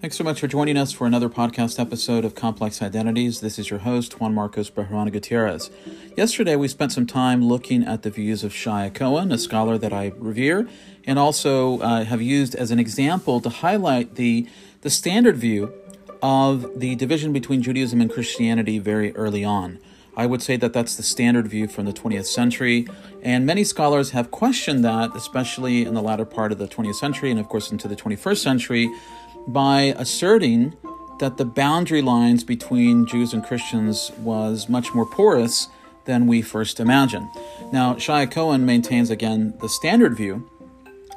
Thanks so much for joining us for another podcast episode of Complex Identities. This is your host, Juan Marcos Bejarano Gutierrez. Yesterday, we spent some time looking at the views of Shaye Cohen, a scholar that I revere, and also uh, have used as an example to highlight the, the standard view of the division between Judaism and Christianity very early on. I would say that that's the standard view from the 20th century, and many scholars have questioned that, especially in the latter part of the 20th century and, of course, into the 21st century by asserting that the boundary lines between Jews and Christians was much more porous than we first imagine. Now, Shaye Cohen maintains again the standard view,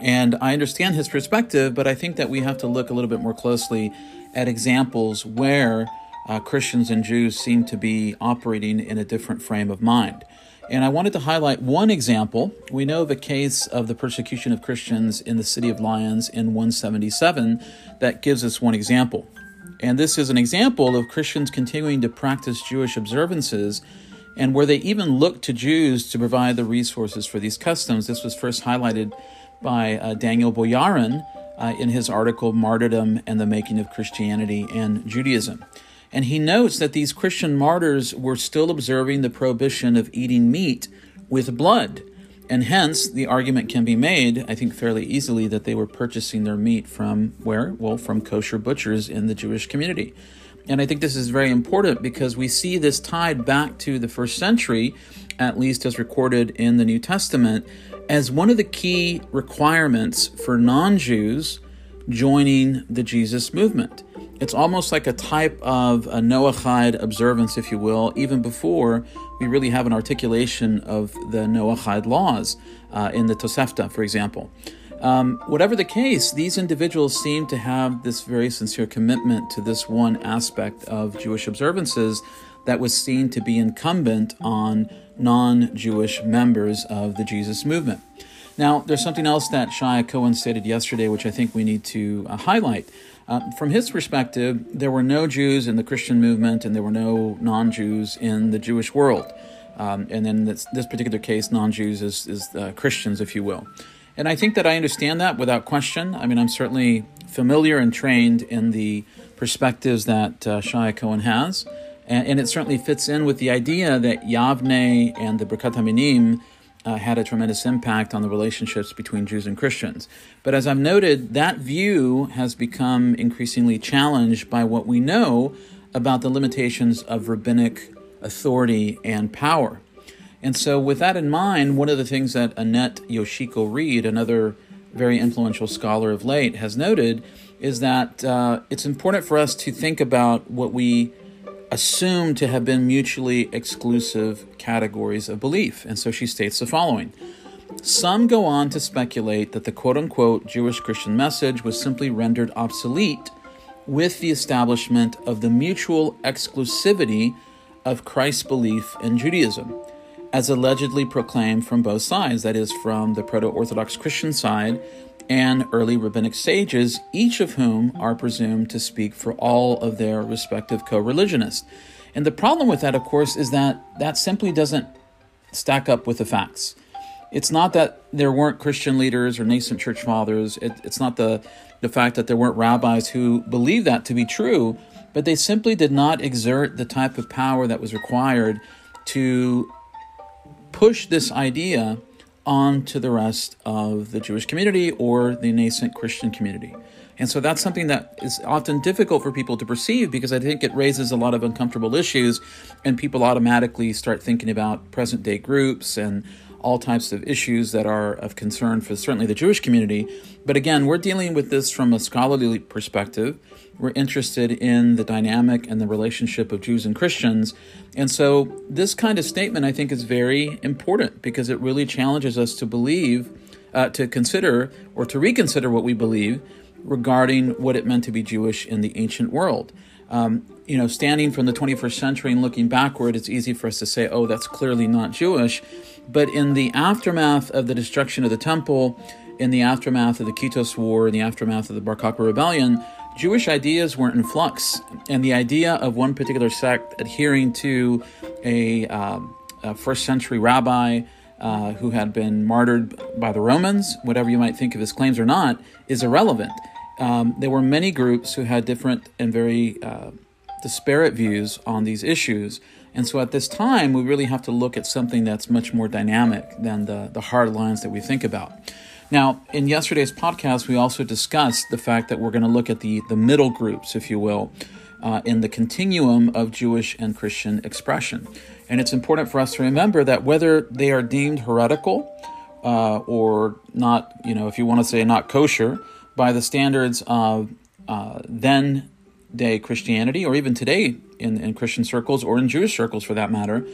and I understand his perspective, but I think that we have to look a little bit more closely at examples where uh, Christians and Jews seem to be operating in a different frame of mind. And I wanted to highlight one example. We know the case of the persecution of Christians in the city of Lyons in 177 that gives us one example. And this is an example of Christians continuing to practice Jewish observances and where they even looked to Jews to provide the resources for these customs. This was first highlighted by uh, Daniel Boyarin uh, in his article Martyrdom and the Making of Christianity and Judaism. And he notes that these Christian martyrs were still observing the prohibition of eating meat with blood. And hence, the argument can be made, I think fairly easily, that they were purchasing their meat from where? Well, from kosher butchers in the Jewish community. And I think this is very important because we see this tied back to the first century, at least as recorded in the New Testament, as one of the key requirements for non Jews joining the Jesus movement. It's almost like a type of a Noahide observance, if you will, even before we really have an articulation of the Noahide laws uh, in the Tosefta, for example. Um, whatever the case, these individuals seem to have this very sincere commitment to this one aspect of Jewish observances that was seen to be incumbent on non Jewish members of the Jesus movement. Now, there's something else that Shaye Cohen stated yesterday, which I think we need to uh, highlight. Uh, from his perspective, there were no Jews in the Christian movement and there were no non Jews in the Jewish world. Um, and in this, this, particular case, non Jews is, is uh, Christians, if you will. And I think that I understand that without question. I mean, I'm certainly familiar and trained in the perspectives that uh, Shaye Cohen has. And, and, it certainly fits in with the idea that Yavne and the Birkat HaMinim uh, had a tremendous impact on the relationships between Jews and Christians. But as I've noted, that view has become increasingly challenged by what we know about the limitations of rabbinic authority and power. And so, with that in mind, one of the things that Annette Yoshiko Reed, another very influential scholar of late, has noted is that uh, it's important for us to think about what we assumed to have been mutually exclusive categories of belief. And so she states the following Some go on to speculate that the quote unquote Jewish Christian message was simply rendered obsolete with the establishment of the mutual exclusivity of Christ's belief in Judaism, as allegedly proclaimed from both sides, that is, from the proto Orthodox Christian side and early rabbinic sages, each of whom are presumed to speak for all of their respective co religionists. And the problem with that, of course, is that that simply doesn't stack up with the facts. It's not that there weren't Christian leaders or nascent church fathers. It, it's not the, the fact that there weren't rabbis who believed that to be true, but they simply did not exert the type of power that was required to push this idea on to the rest of the Jewish community or the nascent Christian community. And so that's something that is often difficult for people to perceive because I think it raises a lot of uncomfortable issues, and people automatically start thinking about present day groups and all types of issues that are of concern for certainly the Jewish community. But again, we're dealing with this from a scholarly perspective. We're interested in the dynamic and the relationship of Jews and Christians. And so, this kind of statement I think is very important because it really challenges us to believe, uh, to consider, or to reconsider what we believe regarding what it meant to be Jewish in the ancient world. Um, you know, standing from the 21st century and looking backward, it's easy for us to say, oh, that's clearly not Jewish. But in the aftermath of the destruction of the temple, in the aftermath of the Kitos War, in the aftermath of the Bar Kokhba rebellion, Jewish ideas weren't in flux. And the idea of one particular sect adhering to a, um, a first century rabbi uh, who had been martyred by the Romans, whatever you might think of his claims or not, is irrelevant. um, there were many groups who had different and very uh, disparate views on these issues. And so at this time, we really have to look at something that's much more dynamic than the, the hard lines that we think about. Now, in yesterday's podcast, we also discussed the fact that we're going to look at the, the middle groups, if you will, uh, in the continuum of Jewish and Christian expression. And it's important for us to remember that whether they are deemed heretical uh, or not, you know, if you want to say not kosher, by the standards of uh, then day Christianity, or even today in, in Christian circles or in Jewish circles for that matter,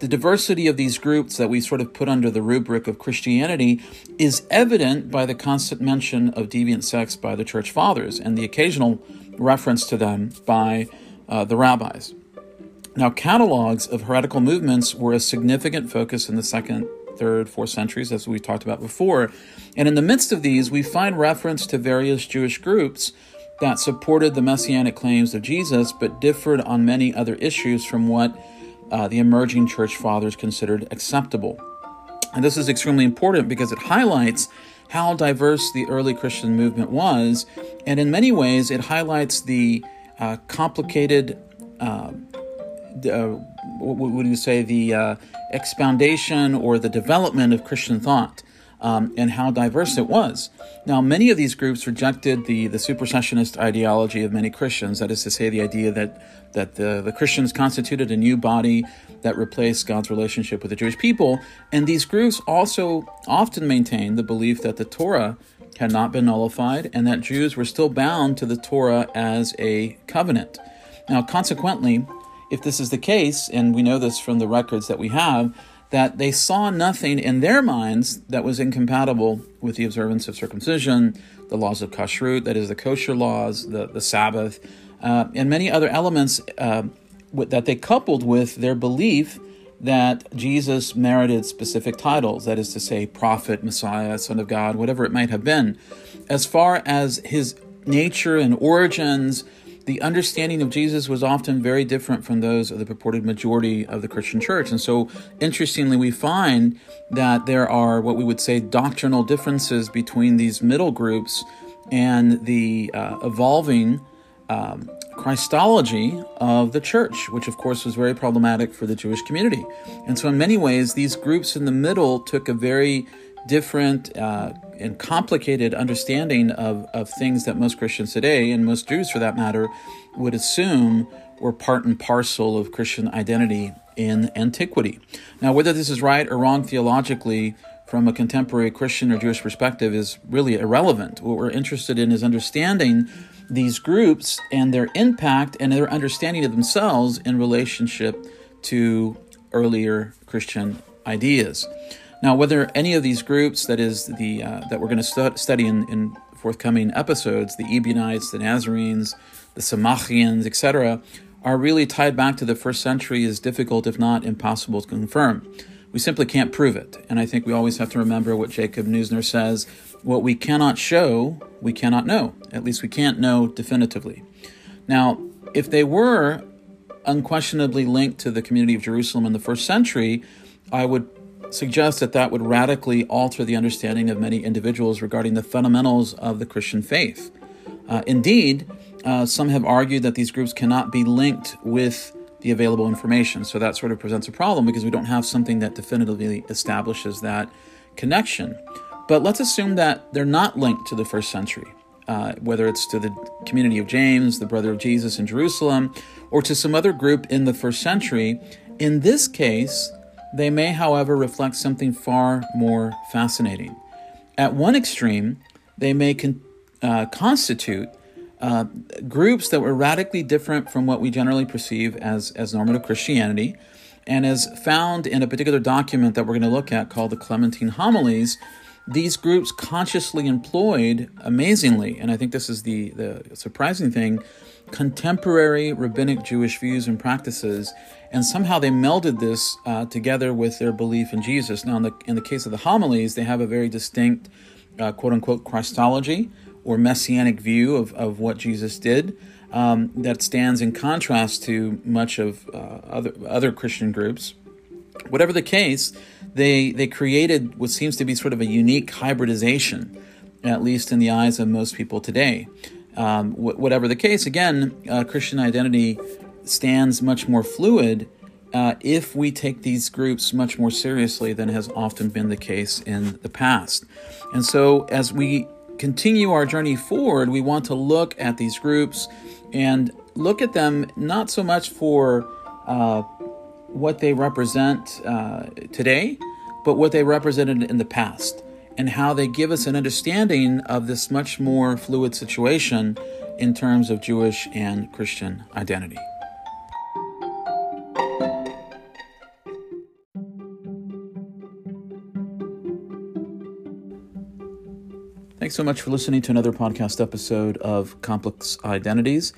the diversity of these groups that we sort of put under the rubric of Christianity is evident by the constant mention of deviant sects by the church fathers and the occasional reference to them by uh, the rabbis. Now, catalogs of heretical movements were a significant focus in the second, third, fourth centuries, as we talked about before. And in the midst of these, we find reference to various Jewish groups that supported the messianic claims of Jesus but differed on many other issues from what uh, the emerging church fathers considered acceptable. And this is extremely important because it highlights how diverse the early Christian movement was, and in many ways, it highlights the uh, complicated uh, uh, what would you say, the uh, expoundation or the development of Christian thought. Um, and how diverse it was. Now, many of these groups rejected the, the supersessionist ideology of many Christians, that is to say, the idea that, that the, the Christians constituted a new body that replaced God's relationship with the Jewish people. And these groups also often maintained the belief that the Torah had not been nullified and that Jews were still bound to the Torah as a covenant. Now, consequently, if this is the case, and we know this from the records that we have, that they saw nothing in their minds that was incompatible with the observance of circumcision, the laws of kashrut, that is, the kosher laws, the, the Sabbath, uh, and many other elements uh, that they coupled with their belief that Jesus merited specific titles, that is to say, prophet, Messiah, Son of God, whatever it might have been. As far as his nature and origins, the understanding of Jesus was often very different from those of the purported majority of the Christian church. And so, interestingly, we find that there are what we would say doctrinal differences between these middle groups and the uh, evolving um, Christology of the church, which of course was very problematic for the Jewish community. And so, in many ways, these groups in the middle took a very different uh, and complicated understanding of, of things that most Christians today, and most Jews for that matter, would assume were part and parcel of Christian identity in antiquity. Now, whether this is right or wrong theologically from a contemporary Christian or Jewish perspective is really irrelevant. What we're interested in is understanding these groups and their impact and their understanding of themselves in relationship to earlier Christian ideas. Now, whether any of these groups, that is the uh, that we're going to stu- study in, in forthcoming episodes, the Ebionites, the Nazarenes, the Symmachians, etc., are really tied back to the first century is difficult, if not impossible, to confirm. We simply can't prove it. And I think we always have to remember what Jacob Neusner says what we cannot show, we cannot know. At least we can't know definitively. Now, if they were unquestionably linked to the community of Jerusalem in the first century, I would suggests that that would radically alter the understanding of many individuals regarding the fundamentals of the Christian faith. Uh, indeed, uh, some have argued that these groups cannot be linked with the available information. So that sort of presents a problem because we don't have something that definitively establishes that connection. But let's assume that they're not linked to the first century, uh, whether it's to the community of James, the brother of Jesus in Jerusalem, or to some other group in the first century. In this case, they may, however, reflect something far more fascinating. At one extreme, they may con- uh, constitute uh, groups that were radically different from what we generally perceive as, as normative Christianity. And as found in a particular document that we're going to look at called the Clementine Homilies, these groups consciously employed, amazingly, and I think this is the, the surprising thing, contemporary rabbinic Jewish views and practices, and somehow they melded this uh, together with their belief in Jesus. Now, in the, in the case of the homilies, they have a very distinct uh, quote unquote Christology or messianic view of, of what Jesus did. Um, that stands in contrast to much of uh, other other Christian groups. Whatever the case, they they created what seems to be sort of a unique hybridization at least in the eyes of most people today. Um, wh- whatever the case, again, uh, Christian identity stands much more fluid uh, if we take these groups much more seriously than has often been the case in the past. And so, as we continue our journey forward, we want to look at these groups and look at them not so much for uh, what they represent uh, today, but what they represented in the past and how they give us an understanding of this much more fluid situation in terms of Jewish and Christian identity. Thanks so much for listening to another podcast episode of Complex Identities.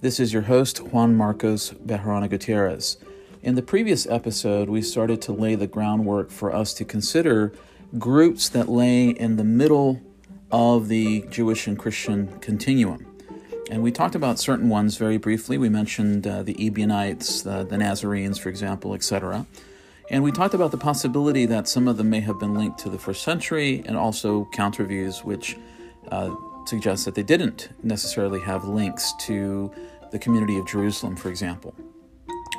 This is your host, Juan Marcos Bejarano Gutierrez. In the previous episode, we started to lay the groundwork for us to consider groups that lay in the middle of the Jewish and Christian continuum. And we talked about certain ones very briefly. We mentioned uh, the Ebionites, uh, the Nazarenes, for example, etc. And we talked about the possibility that some of them may have been linked to the first century and also counter views which uh, suggest that they didn't necessarily have links to the community of Jerusalem, for example.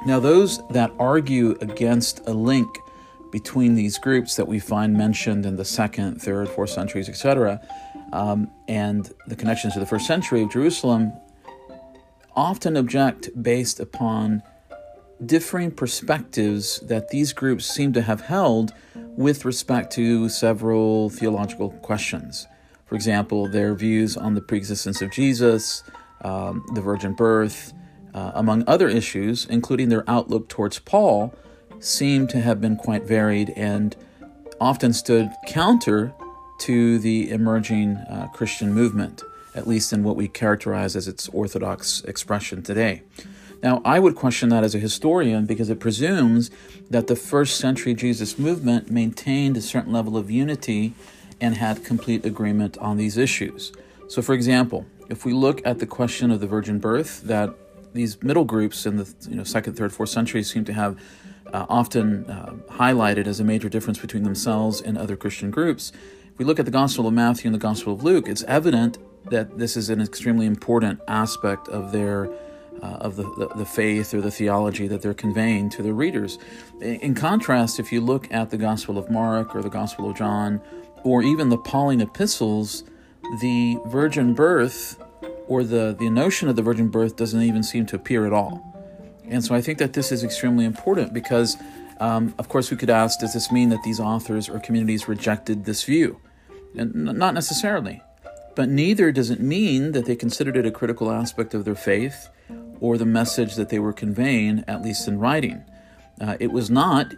Now, those that argue against a link between these groups that we find mentioned in the second, third, fourth centuries, etc., um, and the connections to the first century of Jerusalem often object based upon differing perspectives that these groups seem to have held with respect to several theological questions. For example, their views on the preexistence of Jesus, um, the virgin birth, uh, among other issues, including their outlook towards Paul, seem to have been quite varied and often stood counter to the emerging uh, Christian movement, at least in what we characterize as its orthodox expression today. Now, I would question that as a historian because it presumes that the first century Jesus movement maintained a certain level of unity and had complete agreement on these issues. So, for example, if we look at the question of the virgin birth, that these middle groups in the you know second, third, fourth centuries seem to have uh, often uh, highlighted as a major difference between themselves and other Christian groups. If we look at the Gospel of Matthew and the Gospel of Luke, it's evident that this is an extremely important aspect of their uh, of the, the, the, faith or the theology that they're conveying to their readers. In contrast, if you look at the Gospel of Mark or the Gospel of John, or even the Pauline epistles, the virgin birth or the, the notion of the virgin birth doesn't even seem to appear at all. And so I think that this is extremely important because, um, of course, we could ask does this mean that these authors or communities rejected this view? And not necessarily. But neither does it mean that they considered it a critical aspect of their faith or the message that they were conveying, at least in writing. Uh, it was not,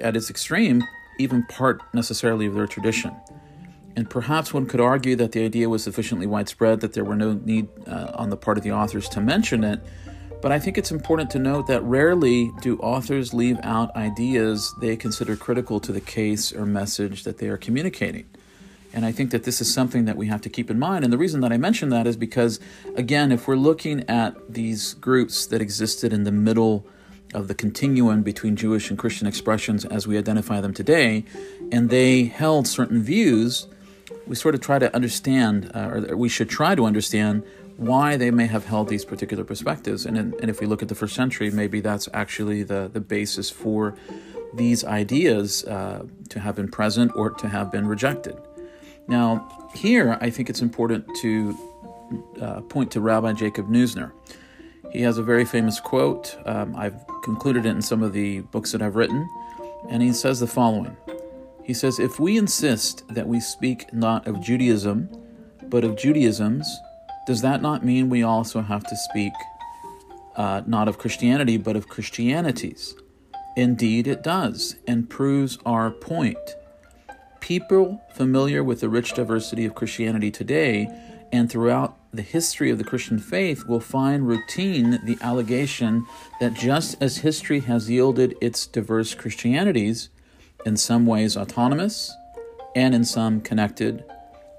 at its extreme, even part necessarily of their tradition. And perhaps one could argue that the idea was sufficiently widespread that there were no need uh, on the part of the authors to mention it but I think it's important to note that rarely do authors leave out ideas they consider critical to the case or message that they are communicating. And I think that this is something that we have to keep in mind. And the reason that I mention that is because, again, if we're looking at these groups that existed in the middle of the continuum between Jewish and Christian expressions as we identify them today, and they held certain views, we sort of try to understand, uh, or we should try to understand why they may have held these particular perspectives. And, in, and if we look at the first century, maybe that's actually the, the basis for these ideas uh, to have been present or to have been rejected. Now, here I think it's important to uh, point to Rabbi Jacob Neusner. He has a very famous quote. Um, I've concluded it in some of the books that I've written, and he says the following He says, If we insist that we speak not of Judaism, but of Judaisms, does that not mean we also have to speak uh, not of Christianity, but of Christianities? Indeed, it does, and proves our point. People familiar with the rich diversity of Christianity today and throughout the history of the Christian faith will find routine the allegation that just as history has yielded its diverse Christianities, in some ways autonomous, and in some connected,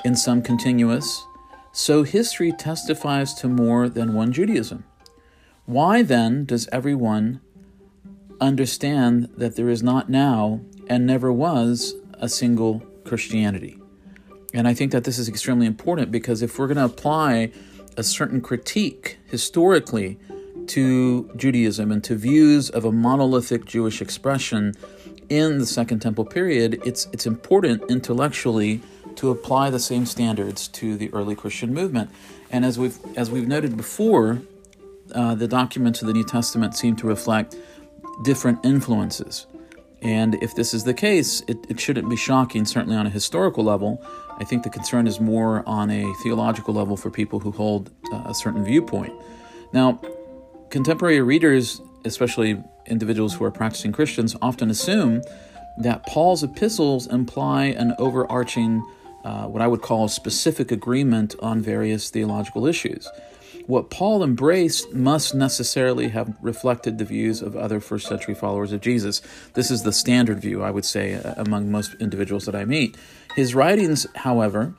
in some continuous, so history testifies to more than one Judaism. Why then does everyone understand that there is not now and never was a single Christianity? And I think that this is extremely important because if we're going to apply a certain critique historically to Judaism and to views of a monolithic Jewish expression in the Second Temple period, it's it's important intellectually to apply the same standards to the early Christian movement. And as we've as we've noted before, uh, the documents of the New Testament seem to reflect different influences. And if this is the case, it, it shouldn't be shocking, certainly on a historical level. I think the concern is more on a theological level for people who hold uh, a certain viewpoint. Now, contemporary readers, especially individuals who are practicing Christians, often assume that Paul's epistles imply an overarching, uh, what I would call specific agreement on various theological issues what Paul embraced must necessarily have reflected the views of other first century followers of Jesus. This is the standard view, I would say, uh, among most individuals that I meet. His writings, however,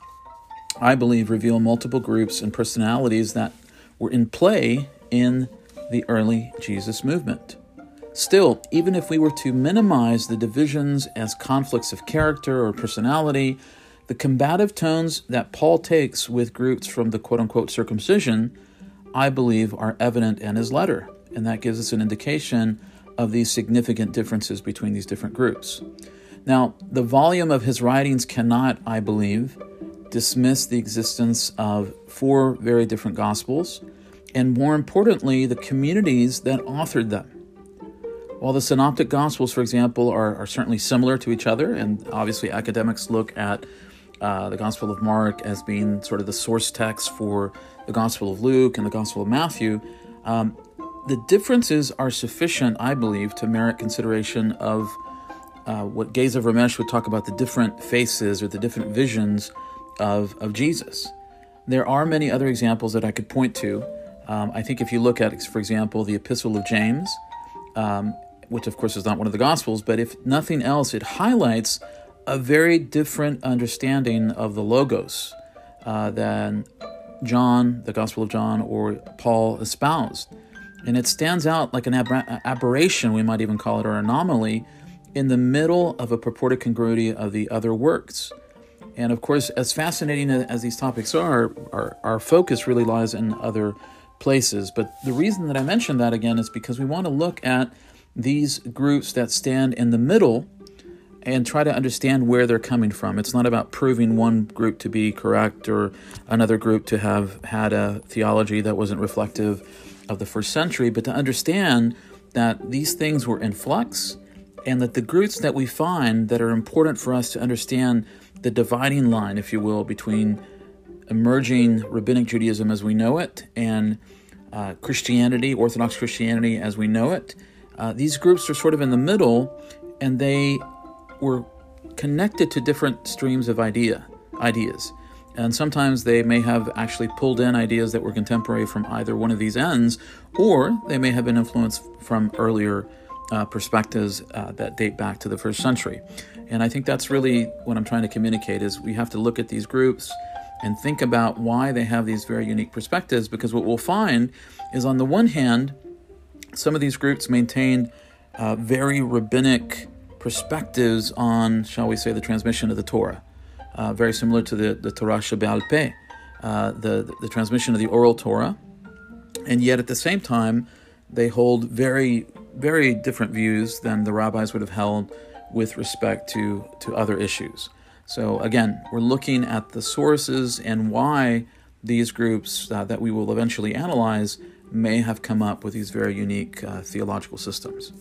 I believe reveal multiple groups and personalities that were in play in the early Jesus movement. Still, even if we were to minimize the divisions as conflicts of character or personality, the combative tones that Paul takes with groups from the quote unquote circumcision I believe, are evident in his letter, and that gives us an indication of these significant differences between these different groups. Now, the volume of his writings cannot, I believe, dismiss the existence of four very different gospels, and more importantly, the communities that authored them. While the synoptic gospels, for example, are, are certainly similar to each other, and obviously academics look at uh, the Gospel of Mark as being sort of the source text for the Gospel of Luke and the Gospel of Matthew, um, the differences are sufficient, I believe, to merit consideration of uh, what Geza Vermes would talk about the different faces or the different visions of, of Jesus. There are many other examples that I could point to. Um, I think if you look at, for example, the Epistle of James, um, which of course is not one of the Gospels, but if nothing else, it highlights a very different understanding of the Logos uh, than John, the Gospel of John, or Paul espoused. And it stands out like an aber- aberration, we might even call it, or anomaly, in the middle of a purported congruity of the other works. And of course, as fascinating as these topics are, our, our focus really lies in other places. But the reason that I mention that again is because we want to look at these groups that stand in the middle and try to understand where they're coming from. It's not about proving one group to be correct or another group to have had a theology that wasn't reflective of the first century, but to understand that these things were in flux and that the groups that we find that are important for us to understand the dividing line, if you will, between emerging rabbinic Judaism as we know it and uh, Christianity, Orthodox Christianity as we know it. Uh, these groups are sort of in the middle and they were connected to different streams of idea ideas. And sometimes they may have actually pulled in ideas that were contemporary from either one of these ends, or they may have been influenced from earlier uh, perspectives uh, that date back to the first century. And I think that's really what I'm trying to communicate is we have to look at these groups and think about why they have these very unique perspectives because what we'll find is on the one hand, some of these groups maintained uh, very rabbinic perspectives on, shall we say, the transmission of the Torah. Uh, very similar to the, the Torah Shebe'al Peh, uh, the, the transmission of the oral Torah. And yet at the same time, they hold very, very different views than the rabbis would have held with respect to, to other issues. So again, we're looking at the sources and why these groups uh, that we will eventually analyze may have come up with these very unique uh, theological systems.